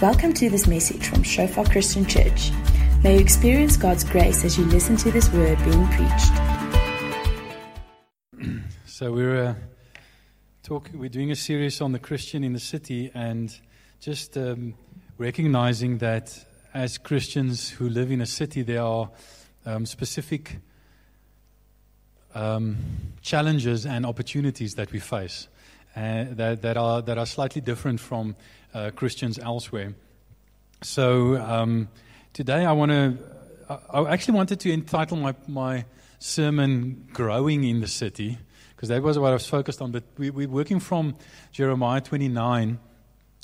Welcome to this message from Shofar Christian Church. May you experience God's grace as you listen to this word being preached. So we're uh, talking. We're doing a series on the Christian in the city, and just um, recognizing that as Christians who live in a city, there are um, specific um, challenges and opportunities that we face uh, that, that are that are slightly different from uh, Christians elsewhere. So um, today, I want to. I actually wanted to entitle my my sermon "Growing in the City." because that was what I was focused on. But we, we're working from Jeremiah 29,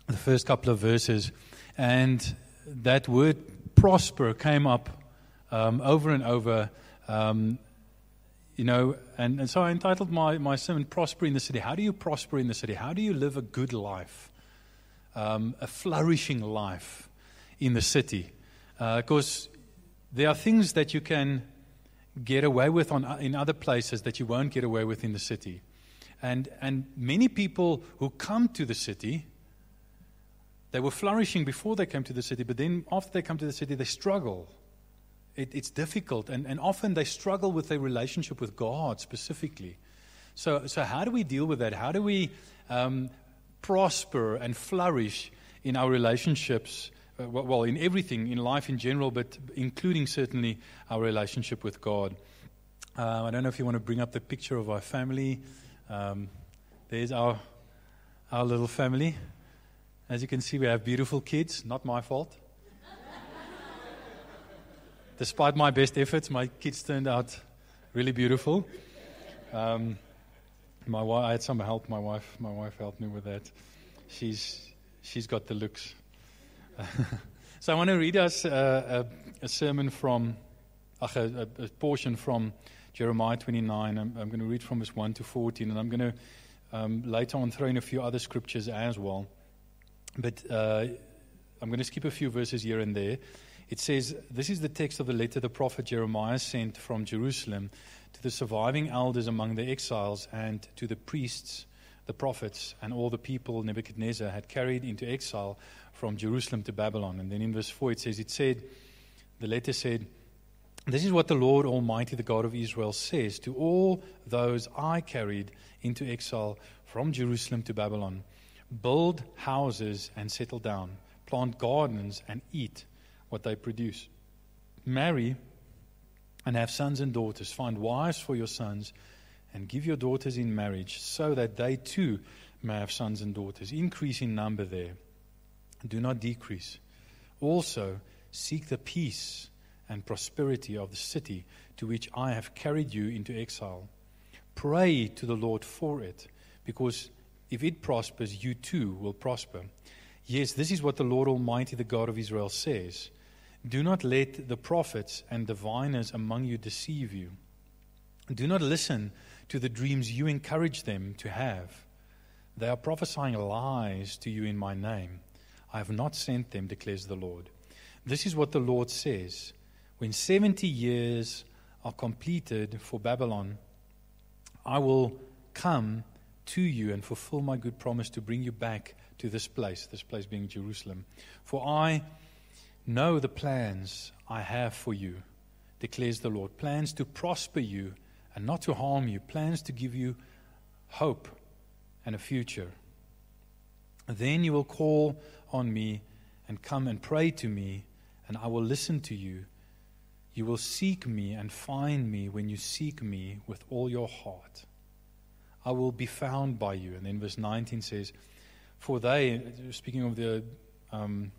the first couple of verses, and that word prosper came up um, over and over. Um, you know, and, and so I entitled my, my sermon Prosper in the City. How do you prosper in the city? How do you live a good life, um, a flourishing life in the city? Because uh, there are things that you can get away with on, in other places that you won't get away with in the city. And, and many people who come to the city, they were flourishing before they came to the city, but then after they come to the city, they struggle. It, it's difficult, and, and often they struggle with their relationship with God specifically. So, so how do we deal with that? How do we um, prosper and flourish in our relationships uh, well, in everything, in life in general, but including certainly our relationship with God. Um, I don't know if you want to bring up the picture of our family. Um, there's our, our little family. As you can see, we have beautiful kids. Not my fault. Despite my best efforts, my kids turned out really beautiful. Um, my wife, I had some help. My wife, my wife helped me with that. She's she's got the looks. so I want to read us a, a, sermon from, a, a, portion from Jeremiah 29. I'm, I'm, going to read from verse 1 to 14, and I'm going to um, later on throw in a few other scriptures as well. But uh, I'm going to skip a few verses here and there. It says, This is the text of the letter the prophet Jeremiah sent from Jerusalem the surviving elders among the exiles and to the priests, the prophets, and all the people Nebuchadnezzar had carried into exile from Jerusalem to Babylon. And then in verse 4 it says, It said, the letter said, This is what the Lord Almighty, the God of Israel, says to all those I carried into exile from Jerusalem to Babylon build houses and settle down, plant gardens and eat what they produce. Marry and have sons and daughters. Find wives for your sons and give your daughters in marriage so that they too may have sons and daughters. Increase in number there do not decrease. Also, seek the peace and prosperity of the city to which I have carried you into exile. Pray to the Lord for it, because if it prospers, you too will prosper. Yes, this is what the Lord Almighty, the God of Israel, says. Do not let the prophets and diviners among you deceive you. Do not listen to the dreams you encourage them to have. They are prophesying lies to you in my name. I have not sent them, declares the Lord. This is what the Lord says When 70 years are completed for Babylon, I will come to you and fulfill my good promise to bring you back to this place, this place being Jerusalem. For I know the plans I have for you, declares the Lord plans to prosper you and not to harm you, plans to give you hope and a future. Then you will call on me and come and pray to me, and I will listen to you. You will seek me and find me when you seek me with all your heart. I will be found by you. And then verse 19 says, For they, speaking of the, um,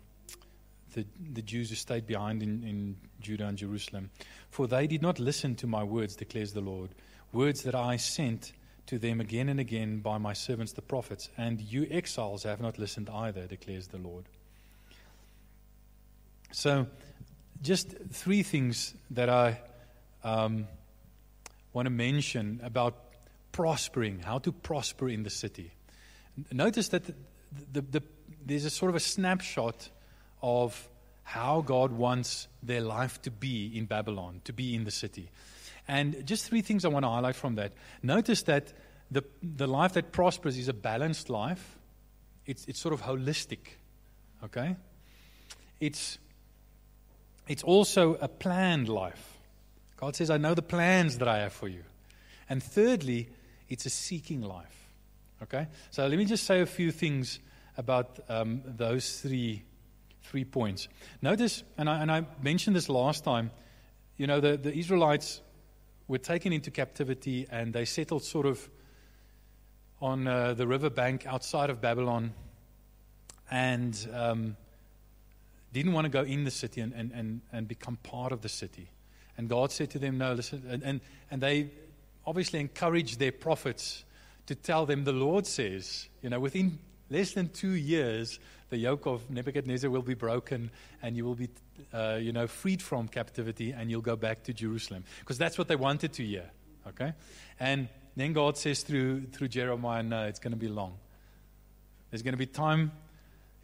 the, the, Jews who stayed behind in, in Judah and Jerusalem, for they did not listen to my words, declares the Lord, words that I sent to them again and again by my servants the prophets, and you exiles have not listened either, declares the Lord. So, just three things that I um, want to mention about prospering, how to prosper in the city. Notice that the, the, the, there's a sort of a snapshot of how God wants their life to be in Babylon, to be in the city. And just three things I want to highlight from that. Notice that the, the life that prospers is a balanced life, it's, it's sort of holistic. Okay? it's, it's also a planned life. God says, I know the plans that I have for you. And thirdly, it's a seeking life. Okay? So let me just say a few things about um, those three, three points. Notice, and I, and I mentioned this last time, you know, the, the Israelites were taken into captivity and they settled sort of on uh, the riverbank outside of Babylon and um, didn't want to go in the city and, and, and, and become part of the city. And God said to them, No, listen. And, and, and they obviously encouraged their prophets to tell them, The Lord says, you know, within less than two years, the yoke of Nebuchadnezzar will be broken and you will be, uh, you know, freed from captivity and you'll go back to Jerusalem. Because that's what they wanted to hear. Okay? And then God says through, through Jeremiah, no, it's going to be long. There's going to be time,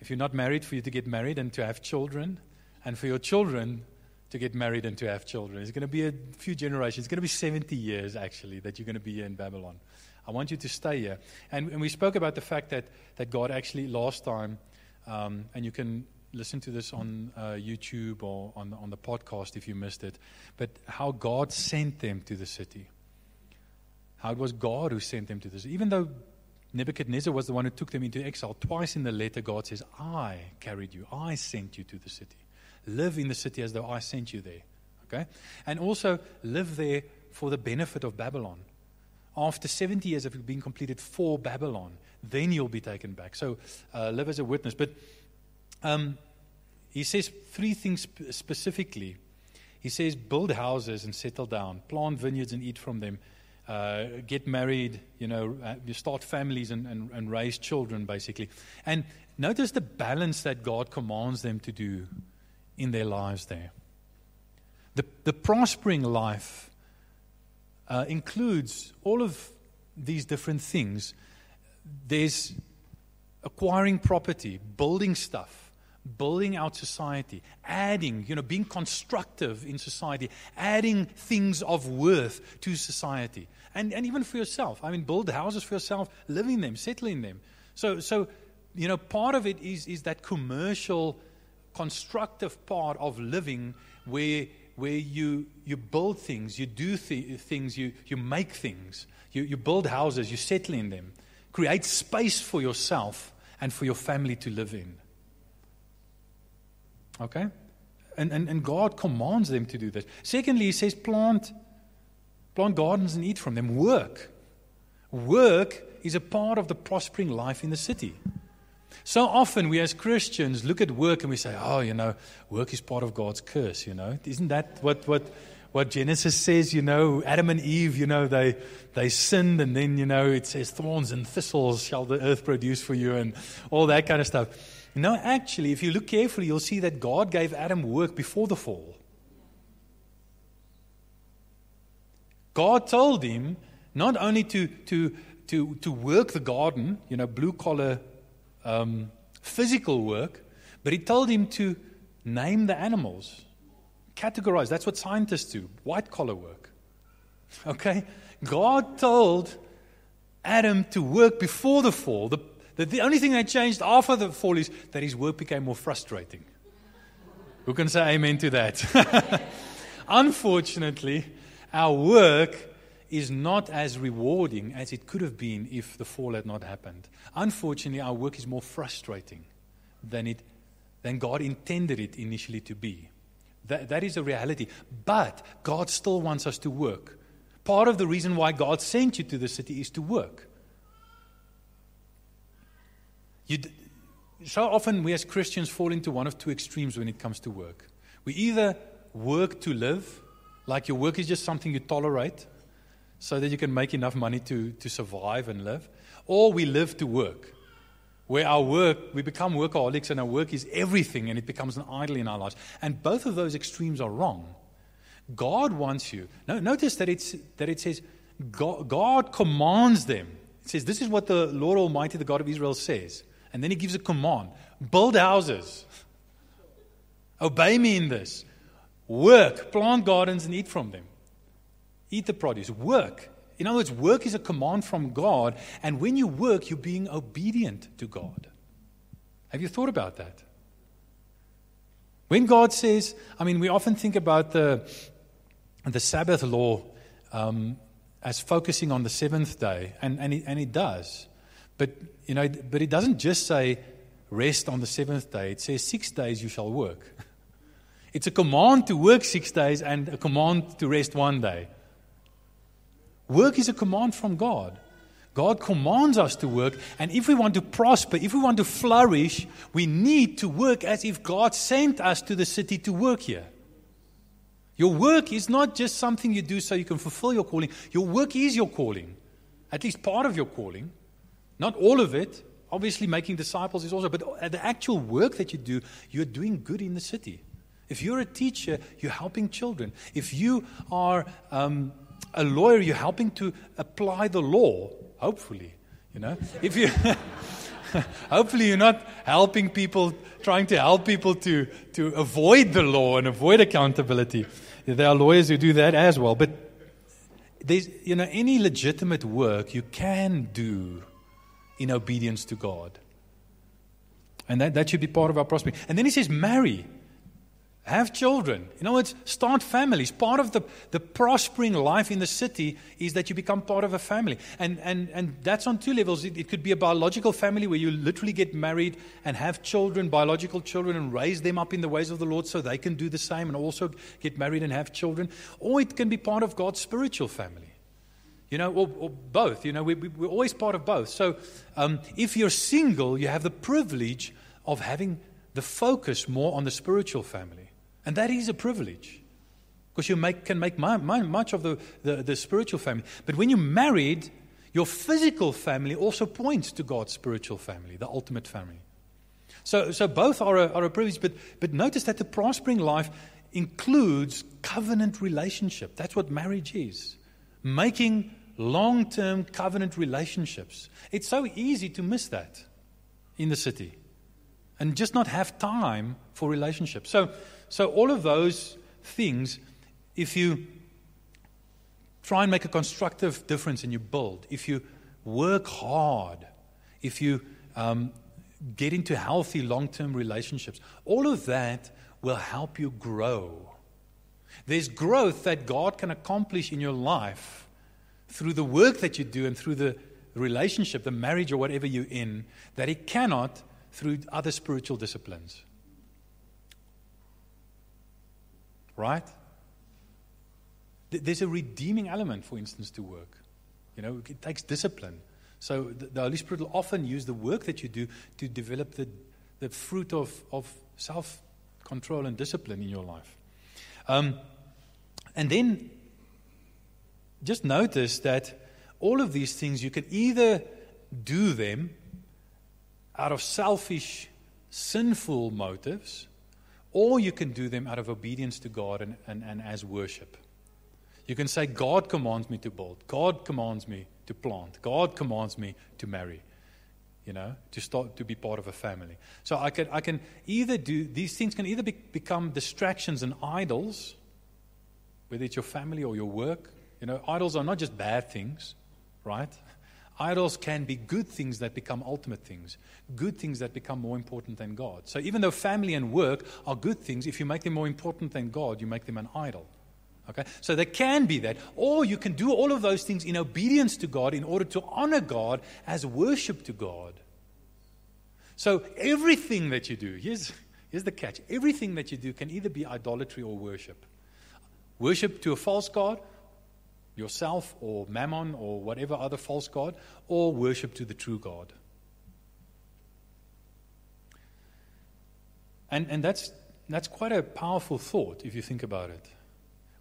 if you're not married, for you to get married and to have children, and for your children to get married and to have children. It's going to be a few generations. It's going to be 70 years, actually, that you're going to be in Babylon. I want you to stay here. And, and we spoke about the fact that, that God actually, last time, um, and you can listen to this on uh, YouTube or on, on the podcast if you missed it, but how God sent them to the city. How it was God who sent them to this. Even though Nebuchadnezzar was the one who took them into exile, twice in the letter, God says, I carried you, I sent you to the city. Live in the city as though I sent you there. Okay? And also live there for the benefit of Babylon. After 70 years of being completed for Babylon, then you'll be taken back. So uh, live as a witness. But um, he says three things specifically. He says, build houses and settle down, plant vineyards and eat from them, uh, get married, you know, uh, you start families and, and, and raise children, basically. And notice the balance that God commands them to do in their lives there. The, the prospering life uh, includes all of these different things. There's acquiring property, building stuff, building out society, adding, you know, being constructive in society, adding things of worth to society. And, and even for yourself. I mean, build houses for yourself, live in them, settle in them. So, so you know, part of it is, is that commercial, constructive part of living where, where you, you build things, you do th- things, you, you make things, you, you build houses, you settle in them, create space for yourself and for your family to live in. Okay? And, and, and God commands them to do this. Secondly, He says, plant, plant gardens and eat from them. Work. Work is a part of the prospering life in the city. So often we as Christians look at work and we say, oh, you know, work is part of God's curse, you know. Isn't that what, what, what Genesis says, you know, Adam and Eve, you know, they, they sinned and then, you know, it says thorns and thistles shall the earth produce for you and all that kind of stuff. No, actually, if you look carefully, you'll see that God gave Adam work before the fall. God told him not only to, to, to, to work the garden, you know, blue collar um, physical work, but he told him to name the animals, categorize. That's what scientists do, white collar work. Okay? God told Adam to work before the fall. The that the only thing that changed after the fall is that his work became more frustrating. Who can say amen to that? Unfortunately, our work is not as rewarding as it could have been if the fall had not happened. Unfortunately, our work is more frustrating than, it, than God intended it initially to be. That, that is a reality. But God still wants us to work. Part of the reason why God sent you to the city is to work. So often we as Christians fall into one of two extremes when it comes to work. We either work to live, like your work is just something you tolerate so that you can make enough money to, to survive and live, or we live to work, where our work, we become workaholics and our work is everything and it becomes an idol in our lives. And both of those extremes are wrong. God wants you. No, notice that, it's, that it says God, God commands them. It says, This is what the Lord Almighty, the God of Israel, says. And then he gives a command build houses. Obey me in this. Work, plant gardens, and eat from them. Eat the produce. Work. In other words, work is a command from God. And when you work, you're being obedient to God. Have you thought about that? When God says, I mean, we often think about the, the Sabbath law um, as focusing on the seventh day, and, and, it, and it does. But, you know, but it doesn't just say rest on the seventh day, it says six days you shall work. It's a command to work six days and a command to rest one day. Work is a command from God. God commands us to work, and if we want to prosper, if we want to flourish, we need to work as if God sent us to the city to work here. Your work is not just something you do so you can fulfill your calling. Your work is your calling, at least part of your calling. Not all of it. Obviously, making disciples is also, but the actual work that you do, you're doing good in the city. If you're a teacher, you're helping children. If you are um, a lawyer, you're helping to apply the law, hopefully. You know, if you. hopefully you're not helping people trying to help people to, to avoid the law and avoid accountability there are lawyers who do that as well but there's you know any legitimate work you can do in obedience to god and that, that should be part of our prosperity and then he says marry have children. You know, words, start families. Part of the, the prospering life in the city is that you become part of a family. And, and, and that's on two levels. It, it could be a biological family where you literally get married and have children, biological children, and raise them up in the ways of the Lord so they can do the same and also get married and have children. Or it can be part of God's spiritual family. You know, or, or both. You know, we, we, we're always part of both. So um, if you're single, you have the privilege of having the focus more on the spiritual family. And that is a privilege because you make, can make my, my, much of the, the, the spiritual family. But when you're married, your physical family also points to God's spiritual family, the ultimate family. So, so both are a, are a privilege, but, but notice that the prospering life includes covenant relationship. That's what marriage is. Making long term covenant relationships. It's so easy to miss that in the city and just not have time for relationships. So, so, all of those things, if you try and make a constructive difference and you build, if you work hard, if you um, get into healthy long term relationships, all of that will help you grow. There's growth that God can accomplish in your life through the work that you do and through the relationship, the marriage, or whatever you're in, that He cannot through other spiritual disciplines. Right? There's a redeeming element, for instance, to work. You know, it takes discipline. So the, Holy Spirit will often use the work that you do to develop the, the fruit of, of self control and discipline in your life. Um, and then just notice that all of these things, you can either do them out of selfish, sinful motives, or you can do them out of obedience to God and, and, and as worship. You can say, God commands me to build. God commands me to plant. God commands me to marry. You know, to start to be part of a family. So I can, I can either do these things can either be, become distractions and idols, whether it's your family or your work. You know, idols are not just bad things, right? Idols can be good things that become ultimate things, good things that become more important than God. So even though family and work are good things, if you make them more important than God, you make them an idol. Okay? So there can be that. Or you can do all of those things in obedience to God in order to honor God as worship to God. So everything that you do, here's, here's the catch everything that you do can either be idolatry or worship. Worship to a false God yourself or mammon or whatever other false god, or worship to the true God. And, and that's, that's quite a powerful thought if you think about it.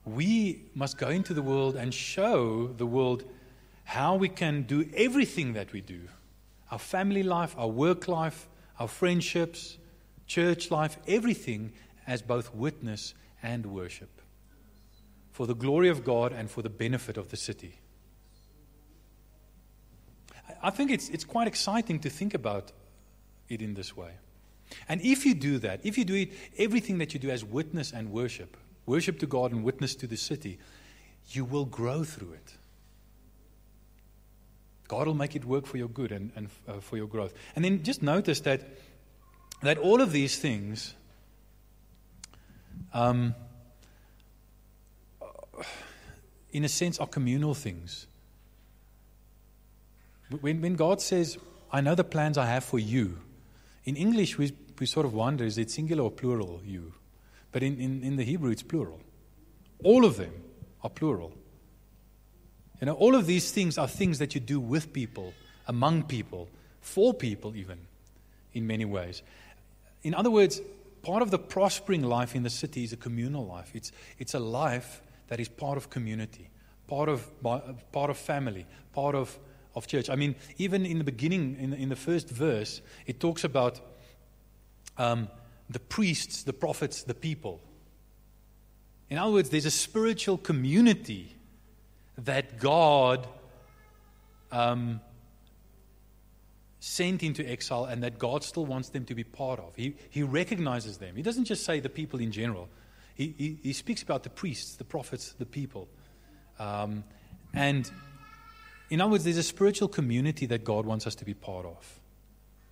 We must go into the world and show the world how we can do everything that we do our family life, our work life, our friendships, church life, everything as both witness and worship for the glory of God and for the benefit of the city. I think it's, it's quite exciting to think about it in this way. And if you do that, if you do it, everything that you do as witness and worship, worship to God and witness to the city, you will grow through it. God will make it work for your good and, and uh, for your growth. And then just notice that, that all of these things um, in a sense, are communal things. When, when God says, I know the plans I have for you, in English we, we sort of wonder is it singular or plural, you? But in, in, in the Hebrew it's plural. All of them are plural. You know, all of these things are things that you do with people, among people, for people, even, in many ways. In other words, part of the prospering life in the city is a communal life. It's, it's a life that is part of community, part of, part of family, part of, of church. I mean, even in the beginning, in, in the first verse, it talks about um, the priests, the prophets, the people. In other words, there's a spiritual community that God um, sent into exile and that God still wants them to be part of. He, he recognizes them. He doesn't just say the people in general, he, he, he speaks about the priests, the prophets, the people. Um, and in other words, there's a spiritual community that God wants us to be part of.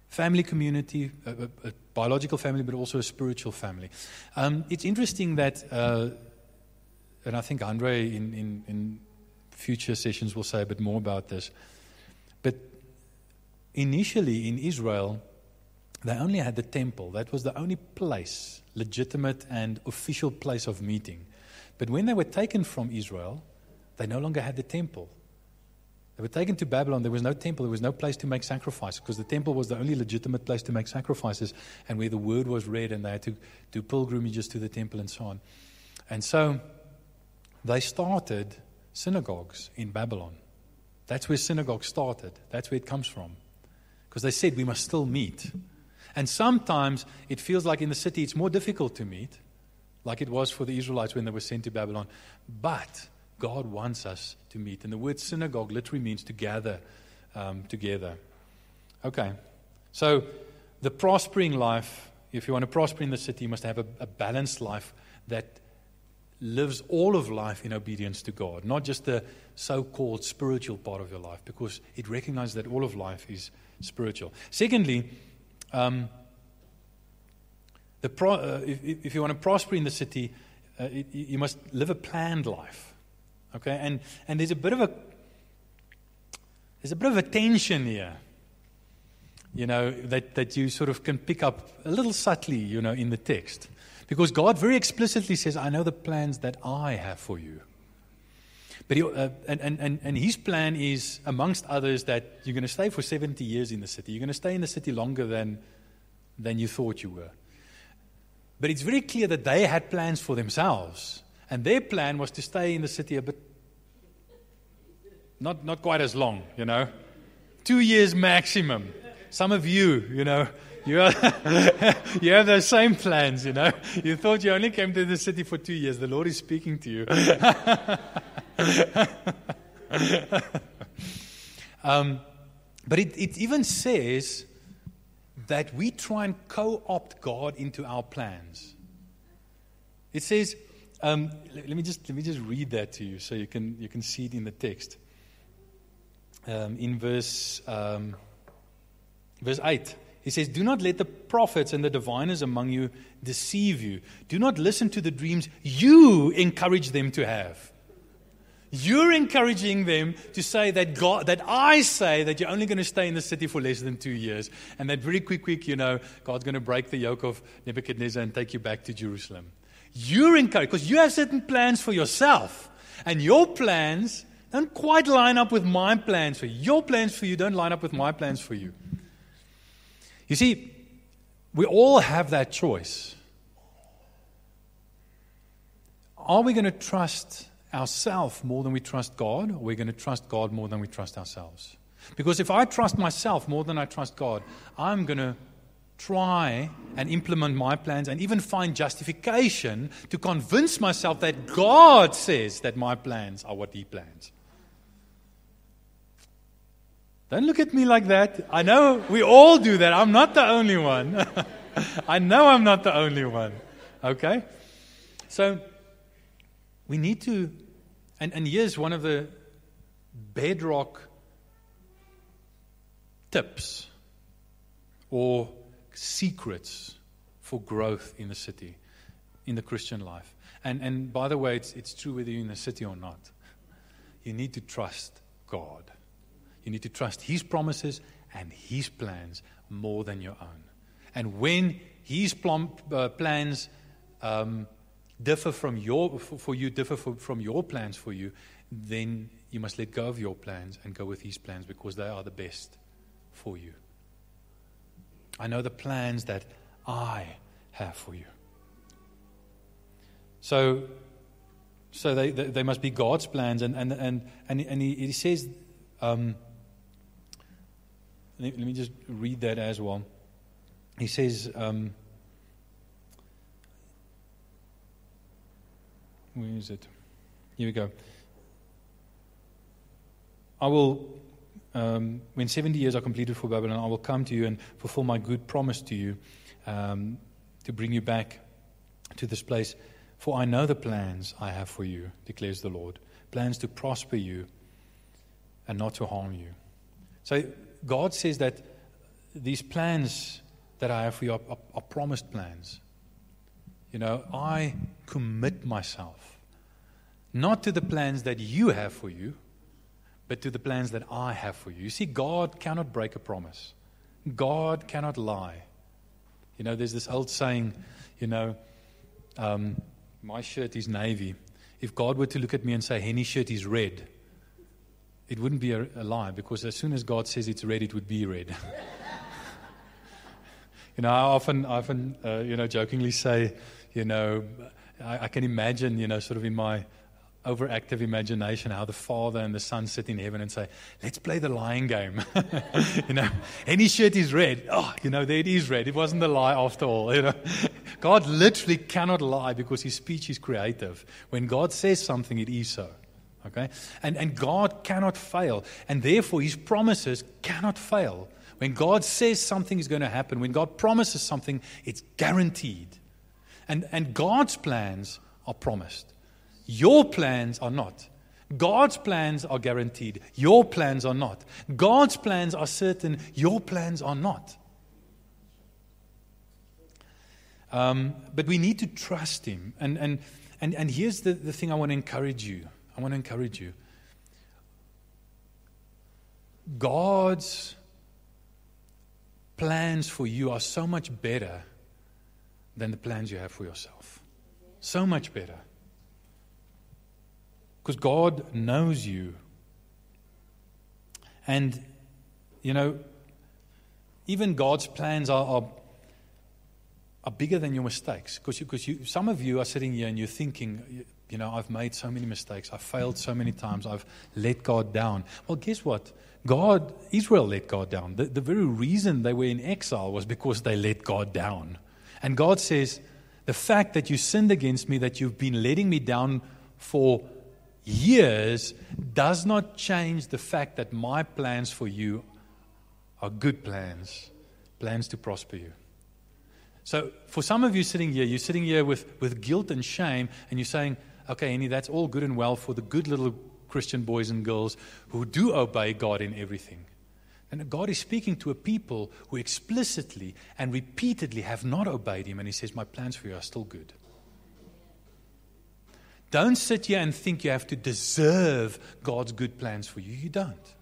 Family community, a, a, a biological family, but also a spiritual family. Um, it's interesting that, uh, and I think Andre in, in, in future sessions will say a bit more about this. But initially in Israel, they only had the temple. That was the only place, legitimate and official place of meeting. But when they were taken from Israel, they no longer had the temple. They were taken to Babylon. There was no temple. There was no place to make sacrifices because the temple was the only legitimate place to make sacrifices and where the word was read, and they had to do pilgrimages to the temple and so on. And so they started synagogues in Babylon. That's where synagogue started. That's where it comes from. Because they said we must still meet. And sometimes it feels like in the city it's more difficult to meet, like it was for the Israelites when they were sent to Babylon. But God wants us to meet. And the word synagogue literally means to gather um, together. Okay. So the prospering life, if you want to prosper in the city, you must have a, a balanced life that lives all of life in obedience to God, not just the so called spiritual part of your life, because it recognizes that all of life is spiritual. Secondly, um, pro- uh, if, if, you want to prosper in the city, uh, you must live a planned life. Okay, and and there's a bit of a there's a bit of a tension here. You know that that you sort of can pick up a little subtly, you know, in the text. Because God very explicitly says, I know the plans that I have for you. But he, uh, and, and, and his plan is, amongst others, that you're going to stay for 70 years in the city. You're going to stay in the city longer than, than you thought you were. But it's very clear that they had plans for themselves. And their plan was to stay in the city a bit, not, not quite as long, you know. Two years maximum. Some of you, you know, you, are, you have those same plans, you know. You thought you only came to the city for two years. The Lord is speaking to you. um, but it, it even says that we try and co opt God into our plans. It says, um, let, me just, let me just read that to you so you can, you can see it in the text. Um, in verse, um, verse 8. He says, Do not let the prophets and the diviners among you deceive you. Do not listen to the dreams you encourage them to have. You're encouraging them to say that God, that I say that you're only going to stay in the city for less than two years, and that very quick, quick, you know, God's going to break the yoke of Nebuchadnezzar and take you back to Jerusalem. You're encouraged because you have certain plans for yourself, and your plans don't quite line up with my plans for you. Your plans for you don't line up with my plans for you. You see, we all have that choice. Are we going to trust ourselves more than we trust God, or are we going to trust God more than we trust ourselves? Because if I trust myself more than I trust God, I'm going to try and implement my plans and even find justification to convince myself that God says that my plans are what He plans. Don't look at me like that. I know we all do that. I'm not the only one. I know I'm not the only one. Okay? So, we need to, and, and here's one of the bedrock tips or secrets for growth in the city. in the Christian life. And, and by the way, it's, it's true whether you're in the city or not. You need to trust God. You need to trust His promises and His plans more than your own. And when His uh, plans um, differ from your, for, for you, differ for, from your plans for you, then you must let go of your plans and go with His plans because they are the best for you. I know the plans that I have for you. So, so they, they, they must be God's plans. And, and, and, and, and he, he says, um, let, me just read that as well. He says, um, where is it? Here we go. I will, um, when 70 years are completed for Babylon, I will come to you and fulfill my good promise to you um, to bring you back to this place. For I know the plans I have for you, declares the Lord plans to prosper you and not to harm you. So God says that these plans that I have for you are, are, are promised plans. You know, I commit myself not to the plans that you have for you but to the plans that I have for you. You see, God cannot break a promise, God cannot lie. You know, there's this old saying, you know, um, my shirt is navy. If God were to look at me and say, Hennie's shirt is red, it wouldn't be a, a lie because as soon as God says it's red, it would be red. you know, I often, often uh, you know, jokingly say, you know, I, I can imagine, you know, sort of in my overactive imagination how the Father and the Son sit in heaven and say, let's play the lying game. you know, any shirt is red. Oh, you know, there it is red. It wasn't a lie after all. You know, God literally cannot lie because his speech is creative. When God says something, it is so. Okay? And, and God cannot fail. And therefore, his promises cannot fail. When God says something is going to happen, when God promises something, it's guaranteed. And, and God's plans are promised. Your plans are not. God's plans are guaranteed. Your plans are not. God's plans are certain. Your plans are not. Um, but we need to trust Him. And, and, and, and here's the, the thing I want to encourage you. I want to encourage you. God's plans for you are so much better than the plans you have for yourself. So much better. Because God knows you. And, you know, even God's plans are, are, are bigger than your mistakes. Because, because you, some of you are sitting here and you're thinking, you know, I've made so many mistakes. I've failed so many times. I've let God down. Well, guess what? God, Israel let God down. The, the very reason they were in exile was because they let God down. And God says, the fact that you sinned against me, that you've been letting me down for years does not change the fact that my plans for you are good plans, plans to prosper you. So, for some of you sitting here, you're sitting here with, with guilt and shame, and you're saying, okay, Hennie, that's all good and well for the good little Christian boys and girls who do obey God in everything. And God is speaking to a people who explicitly and repeatedly have not obeyed Him, and He says, My plans for you are still good. Don't sit here and think you have to deserve God's good plans for you. You don't.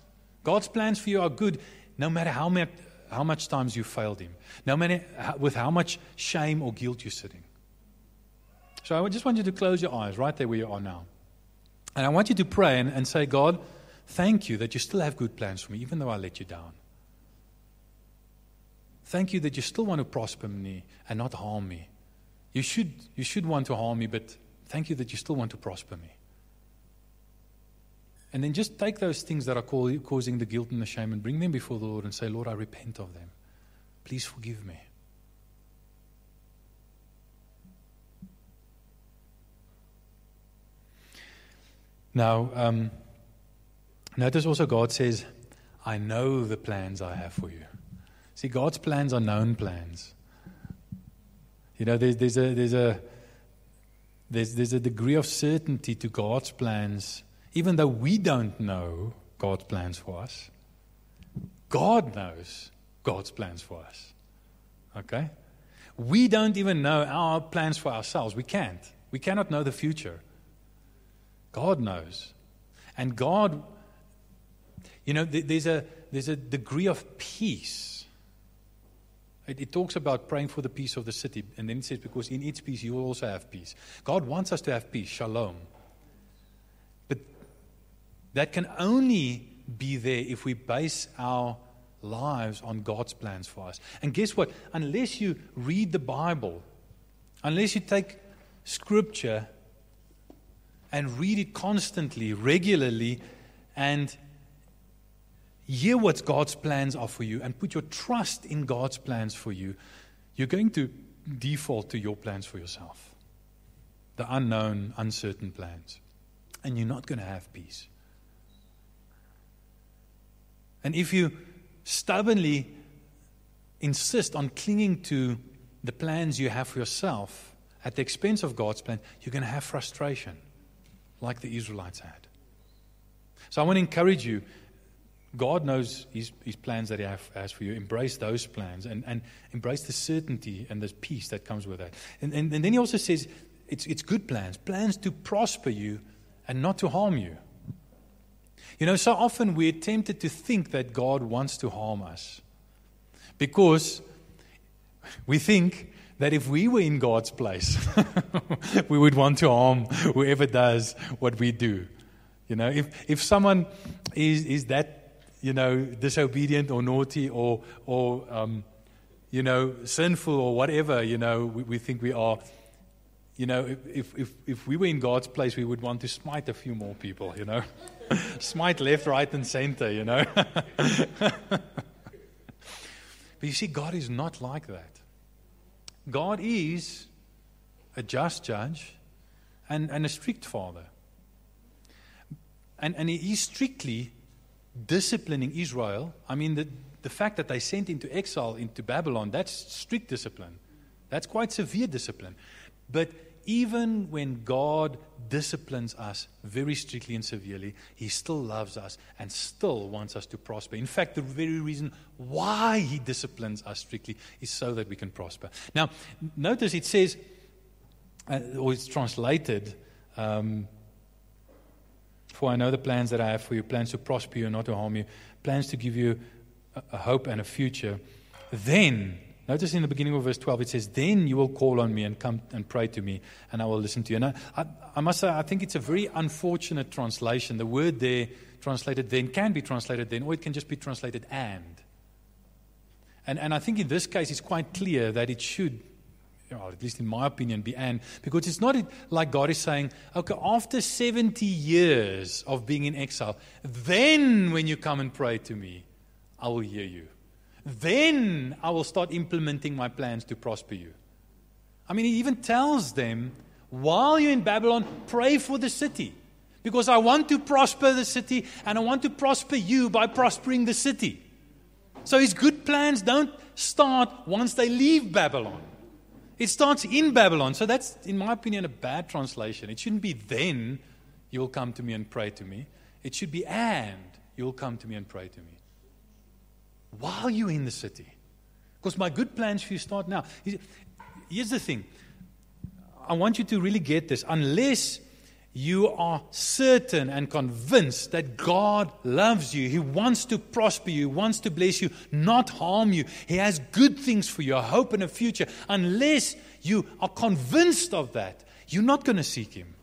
God's plans for you are good no matter how much, how much times you failed Him, no matter how, with how much shame or guilt you're sitting. So I just want you to close your eyes right there where you are now. And I want you to pray and, and say, God, thank you that you still have good plans for me, even though I let you down. Thank you that you still want to prosper me and not harm me. You should, you should want to harm me, but Thank you that you still want to prosper me. And then just take those things that are causing the guilt and the shame and bring them before the Lord and say, Lord, I repent of them. Please forgive me. Now, um, notice also God says, I know the plans I have for you. See, God's plans are known plans. You know, there's, there's, a, there's, a, there's, there's a degree of certainty to God's plans, even though we don't know God's plans for us. God knows God's plans for us. Okay? We don't even know our plans for ourselves. We can't. We cannot know the future. God knows. And God, you know, there's a, there's a degree of peace. It, it, talks about praying for the peace of the city. And then it says, because in its peace, you will also have peace. God wants us to have peace, shalom. But that can only be there if we base our lives on God's plans for us. And guess what? Unless you read the Bible, unless you take Scripture and read it constantly, regularly, and hear what God's plans are for you and put your trust in God's plans for you, you're going to default to your plans for yourself. The unknown, uncertain plans. And you're not going to have peace. And if you stubbornly insist on clinging to the plans you have for yourself at the expense of God's plan, you're going to have frustration like the Israelites had. So I want to encourage you. God knows his, his plans that He has for you. Embrace those plans and, and embrace the certainty and the peace that comes with that. And, and, and then He also says it's, it's good plans, plans to prosper you and not to harm you. You know, so often we're tempted to think that God wants to harm us because we think that if we were in God's place, we would want to harm whoever does what we do. You know, if, if someone is, is that, you know, disobedient or naughty or, or um, you know, sinful or whatever, you know, we, we think we are, you know, if, if, if we were in God's place, we would want to smite a few more people, you know. smite left, right, and center, you know. but you see, God is not like that. God is a just judge and, and a strict father. And, and he is strictly disciplining Israel. I mean, the, the fact that they sent into exile into Babylon, that's strict discipline. That's quite severe discipline. But even when God disciplines us very strictly and severely, He still loves us and still wants us to prosper. In fact, the very reason why He disciplines us strictly is so that we can prosper. Now, notice it says, uh, or it's translated, um, For I know the plans that I have for you plans to prosper you, and not to harm you, plans to give you a, a hope and a future. Then, Notice in the beginning of verse 12, it says, Then you will call on me and come and pray to me, and I will listen to you. And I, I, I, must say, I think it's a very unfortunate translation. The word there, translated then, can be translated then, or it can just be translated and. And, and I think in this case, it's quite clear that it should, well, at least in my opinion, be and, because it's not like God is saying, okay, after 70 years of being in exile, then when you come and pray to me, I will hear you. Then I will start implementing my plans to prosper you. I mean, he even tells them, while you're in Babylon, pray for the city. Because I want to prosper the city and I want to prosper you by prospering the city. So his good plans don't start once they leave Babylon. It starts in Babylon. So that's, in my opinion, a bad translation. It shouldn't be then you will come to me and pray to me. It should be and you will come to me and pray to me while you're in the city. Because my good plans for you start now. Here's the thing I want you to really get this. Unless you are certain and convinced that God loves you, He wants to prosper you, He wants to bless you, not harm you, He has good things for you, a hope and a future. Unless you are convinced of that, you're not going to seek Him.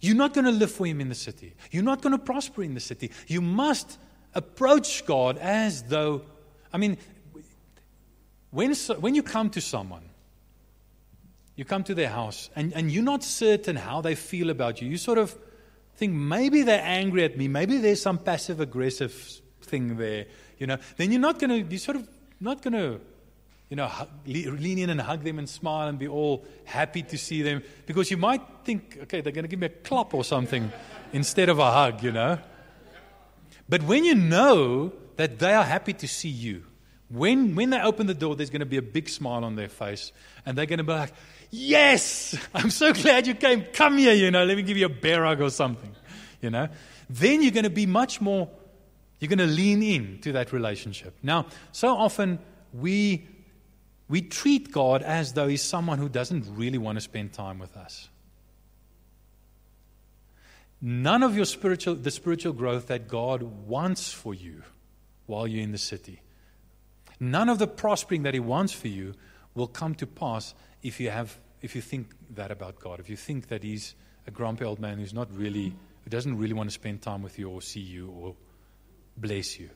You're not going to live for Him in the city. You're not going to prosper in the city. You must approach God as though, I mean, when, when you come to someone, you come to their house and, and you're not certain how they feel about you, you sort of think maybe they're angry at me, maybe there's some passive aggressive thing there, you know, then you're not going to, you're sort of not going to, you know, lean in and hug them and smile and be all happy to see them because you might think, okay, they're going to give me a clap or something instead of a hug, you know. But when you know that they are happy to see you, when, when they open the door, there's going to be a big smile on their face, and they're going to be like, Yes, I'm so glad you came. Come here, you know, let me give you a bear hug or something, you know. Then you're going to be much more, you're going to lean in to that relationship. Now, so often we we treat God as though He's someone who doesn't really want to spend time with us. None of your spiritual, the spiritual growth that God wants for you while you're in the city, none of the prospering that He wants for you will come to pass if you have, if you think that about God. If you think that He's a grumpy old man who's not really, who doesn't really want to spend time with you or see you or bless you.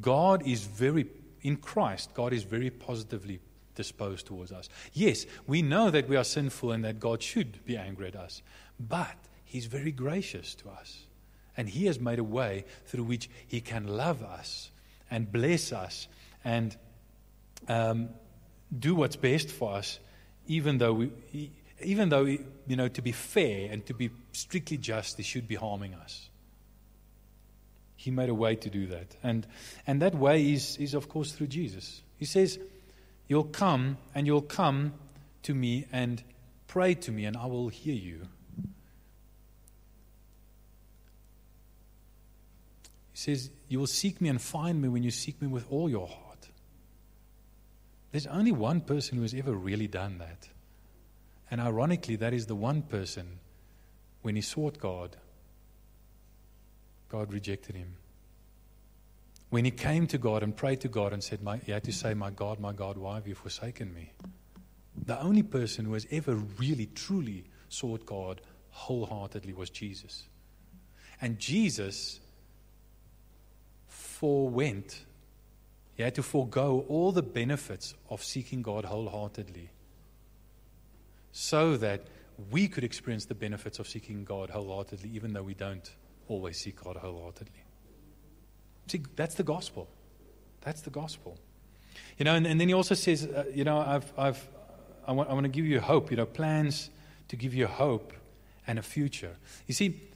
God is very, in Christ, God is very positively disposed towards us. Yes, we know that we are sinful and that God should be angry at us, but He's very gracious to us. And He has made a way through which He can love us and bless us and um, do what's best for us, even though we, even though you know to be fair and to be strictly just, He should be harming us. He made a way to do that, and and that way is is of course through Jesus. He says, "You'll come and you'll come to me and pray to me, and I will hear you." He says, You will seek me and find me when you seek me with all your heart. There's only one person who has ever really done that. And ironically, that is the one person, when he sought God, God rejected him. When he came to God and prayed to God and said, my, He had to say, My God, my God, why have you forsaken me? The only person who has ever really, truly sought God wholeheartedly was Jesus. And Jesus forewent, he had to forego all the benefits of seeking God wholeheartedly so that we could experience the benefits of seeking God wholeheartedly, even though we don't always seek God wholeheartedly. See, that's the gospel. That's the gospel. You know, and, and then he also says, uh, you know, I've, I've, I, want, I want to give you hope, you know, plans to give you hope and a future. You see,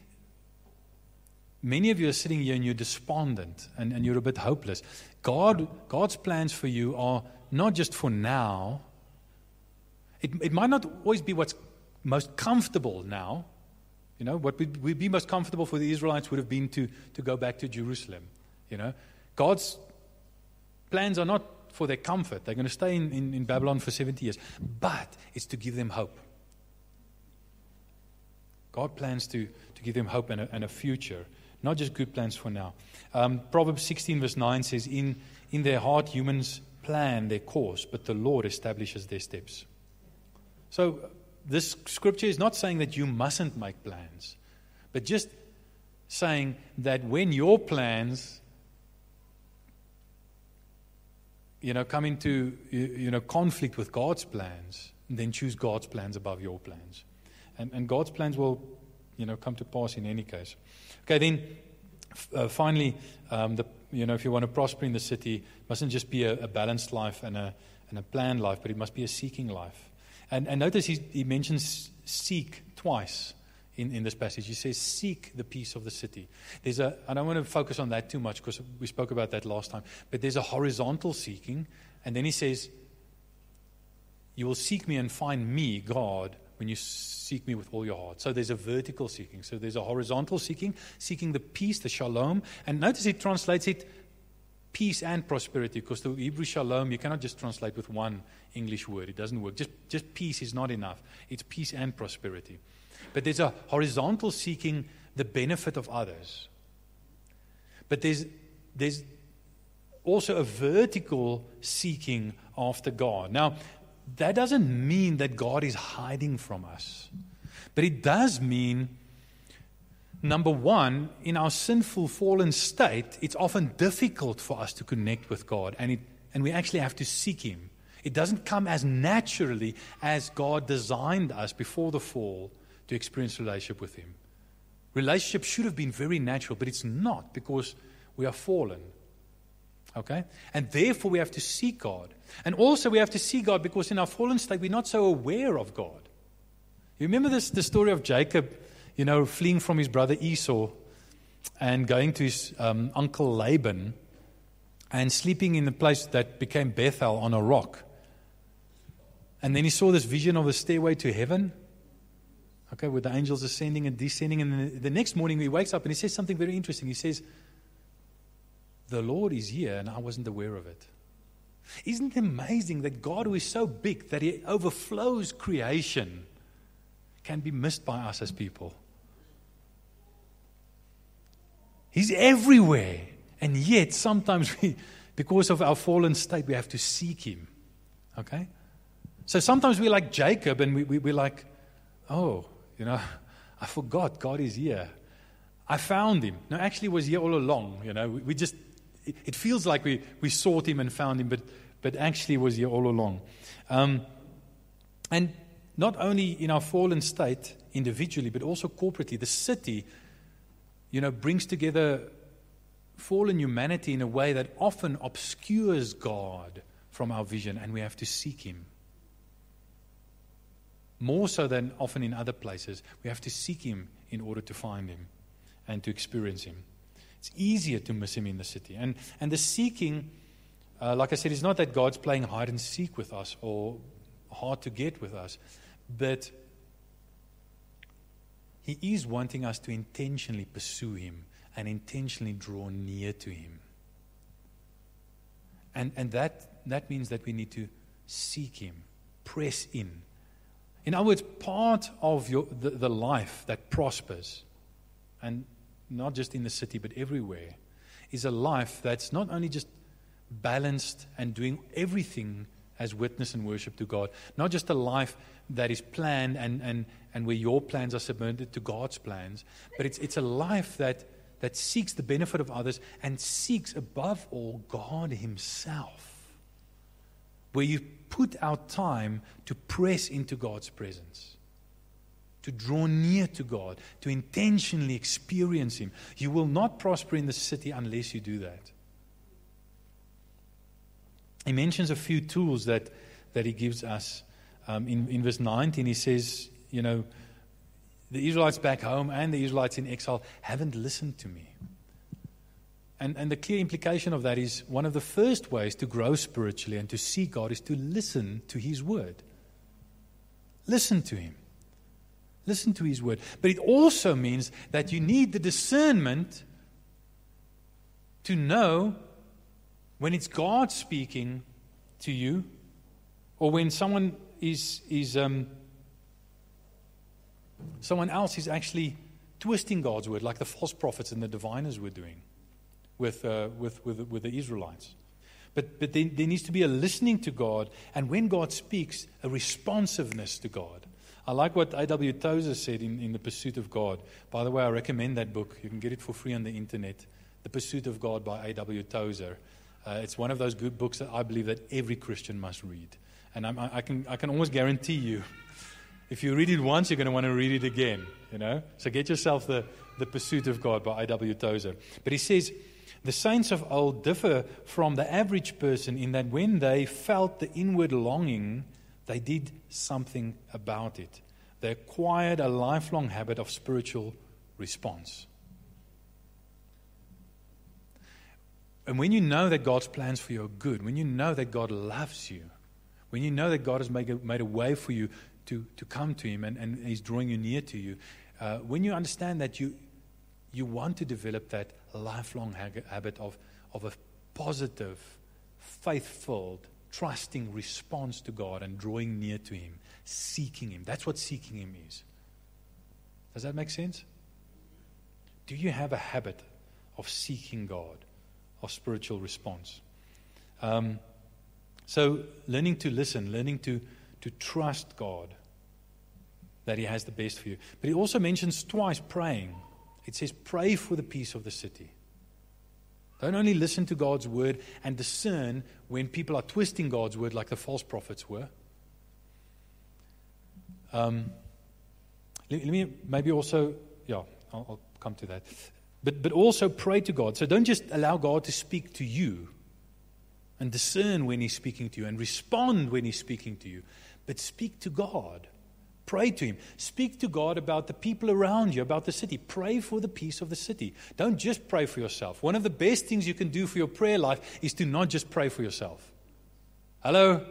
Many of you are sitting here and you're despondent and, and you're a bit hopeless. God, God's plans for you are not just for now. It, it might not always be what's most comfortable now. You know, what would, would be most comfortable for the Israelites would have been to, to go back to Jerusalem. You know, God's plans are not for their comfort. They're going to stay in, in, in Babylon for 70 years. But it's to give them hope. God plans to, to give them hope and a, and a future not just good plans for now. Um, Proverbs 16, verse 9 says, in, in their heart, humans plan their course, but the Lord establishes their steps. So, this scripture is not saying that you mustn't make plans, but just saying that when your plans you know, come into you know, conflict with God's plans, then choose God's plans above your plans. And, and God's plans will you know, come to pass in any case. Okay, then uh, finally, um, the, you know, if you want to prosper in the city, it mustn't just be a, a, balanced life and a, and a planned life, but it must be a seeking life. And, and notice he, he mentions seek twice in, in this passage. He says, Seek the peace of the city. There's a, I don't want to focus on that too much because we spoke about that last time, but there's a horizontal seeking. And then he says, You will seek me and find me, God, when you seek me with all your heart. So there's a vertical seeking. So there's a horizontal seeking, seeking the peace, the shalom. And notice it translates it peace and prosperity because the Hebrew shalom, you cannot just translate with one English word. It doesn't work. Just, just peace is not enough. It's peace and prosperity. But there's a horizontal seeking the benefit of others. But there's, there's also a vertical seeking after God. Now, that doesn't mean that God is hiding from us. But it does mean, number one, in our sinful, fallen state, it's often difficult for us to connect with God, and, it, and we actually have to seek Him. It doesn't come as naturally as God designed us before the fall to experience relationship with Him. Relationship should have been very natural, but it's not because we are fallen. Okay? And therefore, we have to seek God. And also, we have to see God because in our fallen state, we're not so aware of God. You remember this, the story of Jacob, you know, fleeing from his brother Esau and going to his um, uncle Laban and sleeping in the place that became Bethel on a rock. And then he saw this vision of a stairway to heaven, okay, with the angels ascending and descending. And the, the next morning he wakes up and he says something very interesting. He says, The Lord is here, and I wasn't aware of it. Isn't it amazing that God, who is so big that He overflows creation, can be missed by us as people? He's everywhere. And yet, sometimes we, because of our fallen state, we have to seek Him. Okay? So sometimes we're like Jacob and we, we, we're like, oh, you know, I forgot God is here. I found Him. No, actually, was here all along. You know, we, we just, it, feels like we, we sought Him and found Him, but, but actually was here all along. Um, and not only in our fallen state individually, but also corporately, the city, you know, brings together fallen humanity in a way that often obscures God from our vision, and we have to seek Him. More so than often in other places, we have to seek Him in order to find Him and to experience Him. It's easier to miss Him in the city. And, and the seeking, uh, like I said, is not that God's playing hide and seek with us or hard to get with us, but He is wanting us to intentionally pursue Him and intentionally draw near to Him. And, and that, that means that we need to seek Him, press in. In other words, part of your, the, the life that prospers, and not just in the city, but everywhere, is a life that's not only just balanced and doing everything as witness and worship to God, not just a life that is planned and, and, and where your plans are submitted to God's plans, but it's, it's a life that that seeks the benefit of others and seeks above all God Himself. Where you put out time to press into God's presence, to draw near to God, to intentionally experience Him. You will not prosper in the city unless you do that. He mentions a few tools that, that He gives us. Um, in, in verse 19, He says, you know, the Israelites back home and the Israelites in exile haven't listened to me. And, and the clear implication of that is one of the first ways to grow spiritually and to see God is to listen to His word. Listen to Him. Listen to His word. But it also means that you need the discernment to know when it's God speaking to you or when someone is, is um, Someone else is actually twisting God's word, like the false prophets and the diviners were doing with, uh, with, with, with the Israelites. But, but there, there needs to be a listening to God, and when God speaks, a responsiveness to God. I like what A.W. Tozer said in, in The Pursuit of God. By the way, I recommend that book. You can get it for free on the internet. The Pursuit of God by A.W. Tozer. Uh, it's one of those good books that I believe that every Christian must read. And I'm, I, can, I can almost guarantee you if you read it once, you're going to want to read it again, you know? So get yourself the, the Pursuit of God by A.W. Tozer. But he says, the saints of old differ from the average person in that when they felt the inward longing, they did something about it. They acquired a lifelong habit of spiritual response. And when you know that God's plans for you are good, when you know that God loves you, when you know that God has made a, made a way for you to, to come to Him and, and He's drawing you near to you, uh, when you understand that you, you want to develop that lifelong habit of, of a positive, faith filled, trusting response to God and drawing near to Him, seeking Him. That's what seeking Him is. Does that make sense? Do you have a habit of seeking God, of spiritual response? Um, so, learning to listen, learning to to trust God that He has the best for you. But He also mentions twice praying. It says, pray for the peace of the city. Don't only listen to God's word and discern when people are twisting God's word like the false prophets were. Um, let, let, me maybe also, yeah, I'll, I'll come to that. But, but also pray to God. So don't just allow God to speak to you and discern when He's speaking to you and respond when He's speaking to you but speak to God. Pray to Him. Speak to God about the people around you, about the city. Pray for the peace of the city. Don't just pray for yourself. One of the best things you can do for your prayer life is to not just pray for yourself. Hello?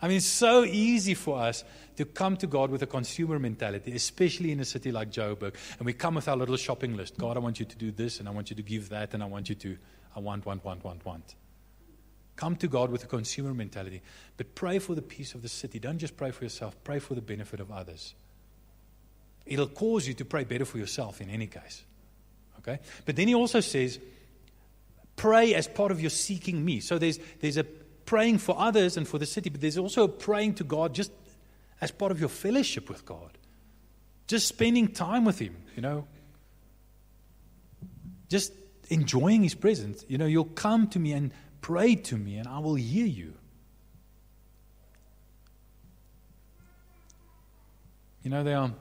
I mean, it's so easy for us to come to God with a consumer mentality, especially in a city like Joburg. And we come with our little shopping list God, I want you to do this, and I want you to give that, and I want you to, I want, want, want, want, want. Come to God with a consumer mentality, but pray for the peace of the city. Don't just pray for yourself, pray for the benefit of others. It'll cause you to pray better for yourself in any case. Okay? But then he also says, pray as part of your seeking me. So there's, there's a praying for others and for the city, but there's also a praying to God just as part of your fellowship with God. Just spending time with Him, you know. Just enjoying His presence. You know, you'll come to me and pray to me, and I will hear you. You know, there are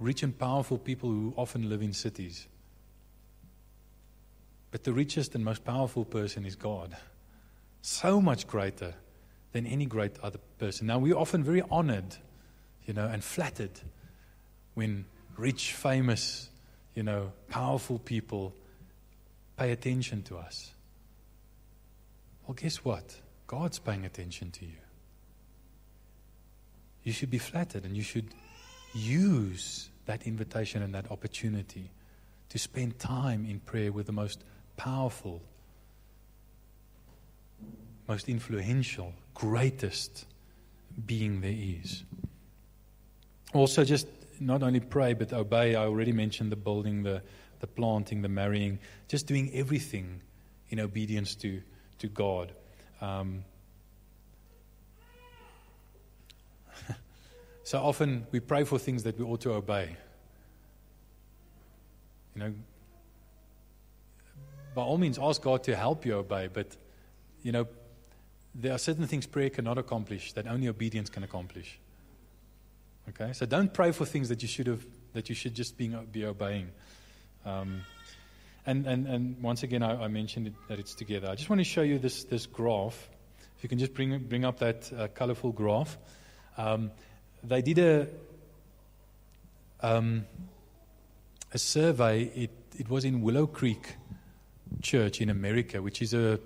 rich and powerful people who often live in cities. But the richest and most powerful person is God. So much greater than any great other person. Now, we're often very honored, you know, and flattered when rich, famous, you know, powerful people pay attention to us. Well, guess what? God's paying attention to you. You should be flattered and you should use that invitation and that opportunity to spend time in prayer with the most powerful, most influential, greatest being there is. Also, just not only pray, but obey. I already mentioned the building, the, the planting, the marrying, just doing everything in obedience to, to God. Um, so often we pray for things that we ought to obey. You know, by all means, ask God to help you obey, but, you know, there are certain things prayer cannot accomplish that only obedience can accomplish. Okay? So don't pray for things that you should have, that you should just be, be obeying. Um, and, and, and once again, I, I mentioned it, that it's together. I just want to show you this, this graph. If you can just bring, bring up that uh, colorful graph. Um, they did a, um, a survey. It, it was in Willow Creek Church in America, which is a,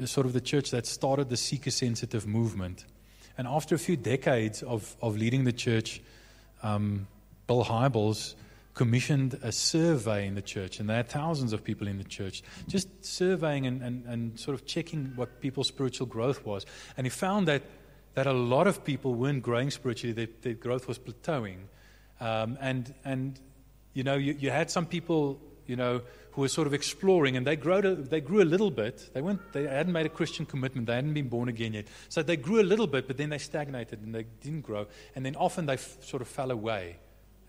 a sort of the church that started the seeker sensitive movement. And after a few decades of, of leading the church, um, Bill Hybels commissioned a survey in the church, and there are thousands of people in the church, just surveying and, and, and sort of checking what people's spiritual growth was. And he found that, that a lot of people weren't growing spiritually, their, their growth was plateauing. Um, and, and, you know, you, you had some people, you know, who were sort of exploring, and they grew, they grew a little bit. They, weren't, they hadn't made a Christian commitment, they hadn't been born again yet. So they grew a little bit, but then they stagnated and they didn't grow. And then often they f- sort of fell away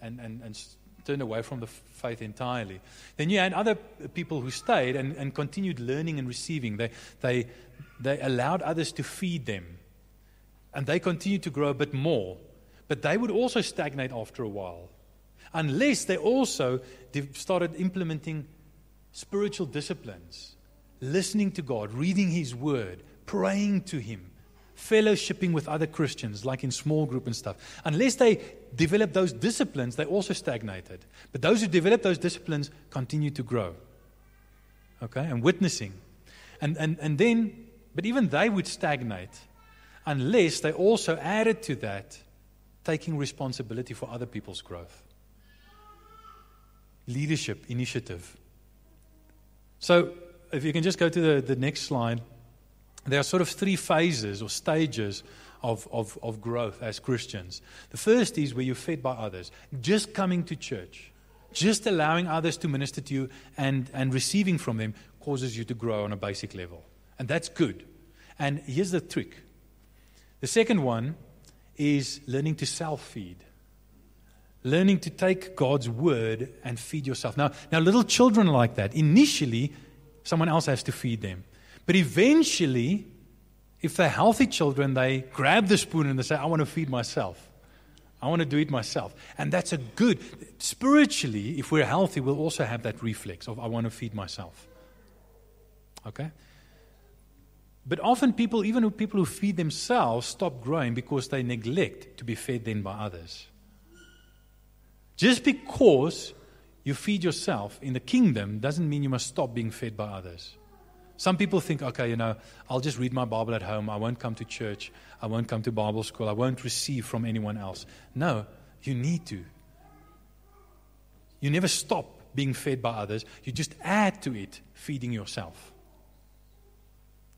and, and, and turned away from the faith entirely. Then you had other people who stayed and, and continued learning and receiving. They, they, they allowed others to feed them, and they continued to grow a bit more. But they would also stagnate after a while, unless they also started implementing spiritual disciplines, listening to God, reading His Word, praying to Him, fellowshipping with other Christians, like in small group and stuff. Unless they develop those disciplines, they also stagnated. But those who develop those disciplines continue to grow. Okay? And witnessing. And, and, and then, but even they would stagnate unless they also added to that taking responsibility for other people's growth. Leadership, initiative. So, if you can just go to the, the next slide, there are sort of three phases or stages of, of, of growth as Christians. The first is where you're fed by others, just coming to church, just allowing others to minister to you and, and receiving from them causes you to grow on a basic level. And that's good. And here's the trick the second one is learning to self feed learning to take God's word and feed yourself. Now, now, little children like that, initially, someone else has to feed them. But eventually, if they're healthy children, they grab the spoon and they say, I want to feed myself. I want to do it myself. And that's a good, spiritually, if we're healthy, we'll also have that reflex of, I want to feed myself. Okay? But often people, even people who feed themselves, stop growing because they neglect to be fed then by others. Just because you feed yourself in the kingdom doesn't mean you must stop being fed by others. Some people think, okay, you know, I'll just read my Bible at home. I won't come to church. I won't come to Bible school. I won't receive from anyone else. No, you need to. You never stop being fed by others. You just add to it, feeding yourself.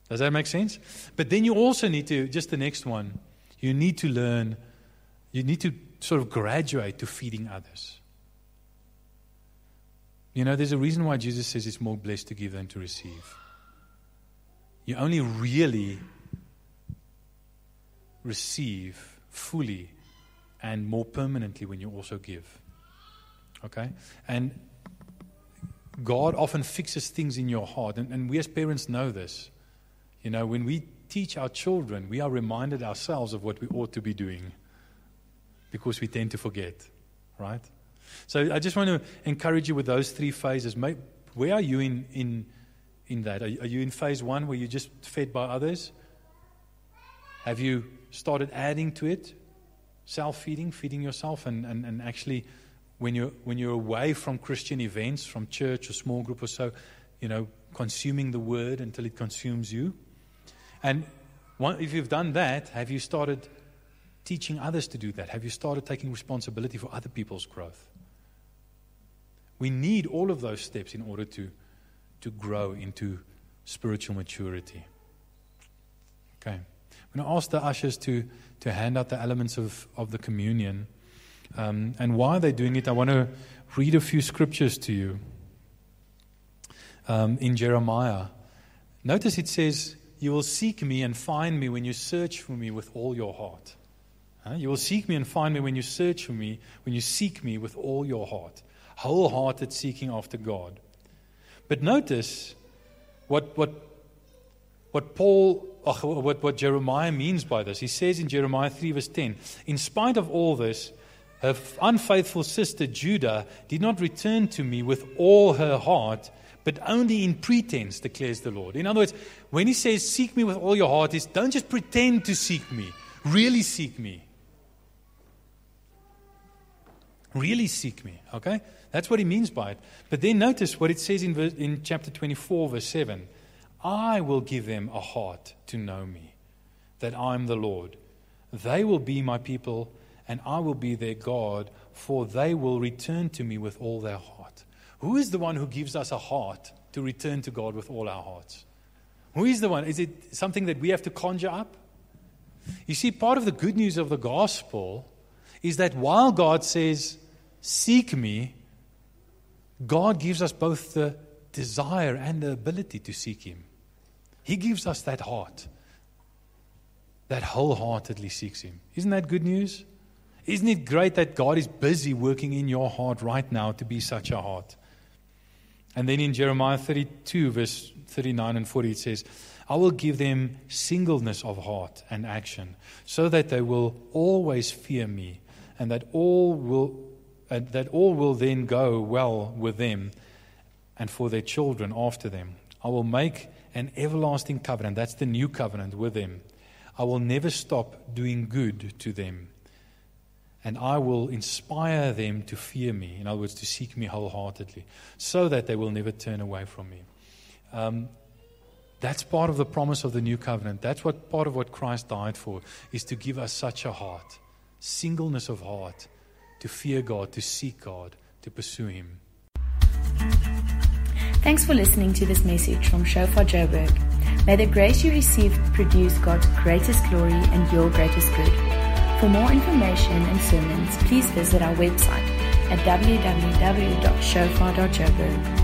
Does that make sense? But then you also need to, just the next one, you need to learn, you need to sort of graduate to feeding others. You know, there's a reason why Jesus says it's more blessed to give than to receive. You only really receive fully and more permanently when you also give. Okay? And God often fixes things in your heart, and, and we as parents know this. You know, when we teach our children, we are reminded ourselves of what we ought to be doing because we tend to forget, right? So I just want to encourage you with those three phases. Where are you in, in, in that? Are you in phase one where you're just fed by others? Have you started adding to it? Self feeding, feeding yourself, and, and, and actually, when you're, when you're away from Christian events, from church or small group or so, you know, consuming the word until it consumes you. And one, if you've done that, have you started teaching others to do that? Have you started taking responsibility for other people's growth? We need all of those steps in order to, to grow into spiritual maturity. Okay. I'm going to ask the ushers to, to hand out the elements of, of the communion. Um, and while they're doing it, I want to read a few scriptures to you um, in Jeremiah. Notice it says, You will seek me and find me when you search for me with all your heart. Huh? You will seek me and find me when you search for me, when you seek me with all your heart. Wholehearted seeking after God. But notice what, what, what Paul what, what Jeremiah means by this. He says in Jeremiah 3, verse 10 In spite of all this, her unfaithful sister Judah did not return to me with all her heart, but only in pretense, declares the Lord. In other words, when he says, Seek me with all your heart, is don't just pretend to seek me, really seek me. Really seek me, okay? That's what he means by it. But then notice what it says in, verse, in chapter 24, verse 7. I will give them a heart to know me, that I'm the Lord. They will be my people, and I will be their God, for they will return to me with all their heart. Who is the one who gives us a heart to return to God with all our hearts? Who is the one? Is it something that we have to conjure up? You see, part of the good news of the gospel is that while God says, Seek me, God gives us both the desire and the ability to seek Him. He gives us that heart that wholeheartedly seeks Him. Isn't that good news? Isn't it great that God is busy working in your heart right now to be such a heart? And then in Jeremiah 32, verse 39 and 40, it says, I will give them singleness of heart and action, so that they will always fear me, and that all will, uh, that all will then go well with them and for their children after them. I will make an everlasting covenant. That's the new covenant with them. I will never stop doing good to them. And I will inspire them to fear me, in other words, to seek me wholeheartedly, so that they will never turn away from me. Um, that's part of the promise of the new covenant. That's what part of what Christ died for, is to give us such a heart, singleness of heart, to fear God, to seek God, to pursue Him. Thanks for listening to this message from Shofar Joburg. May the grace you receive produce God's greatest glory and your greatest good. For more information and sermons, please visit our website at www.shofar.joburg.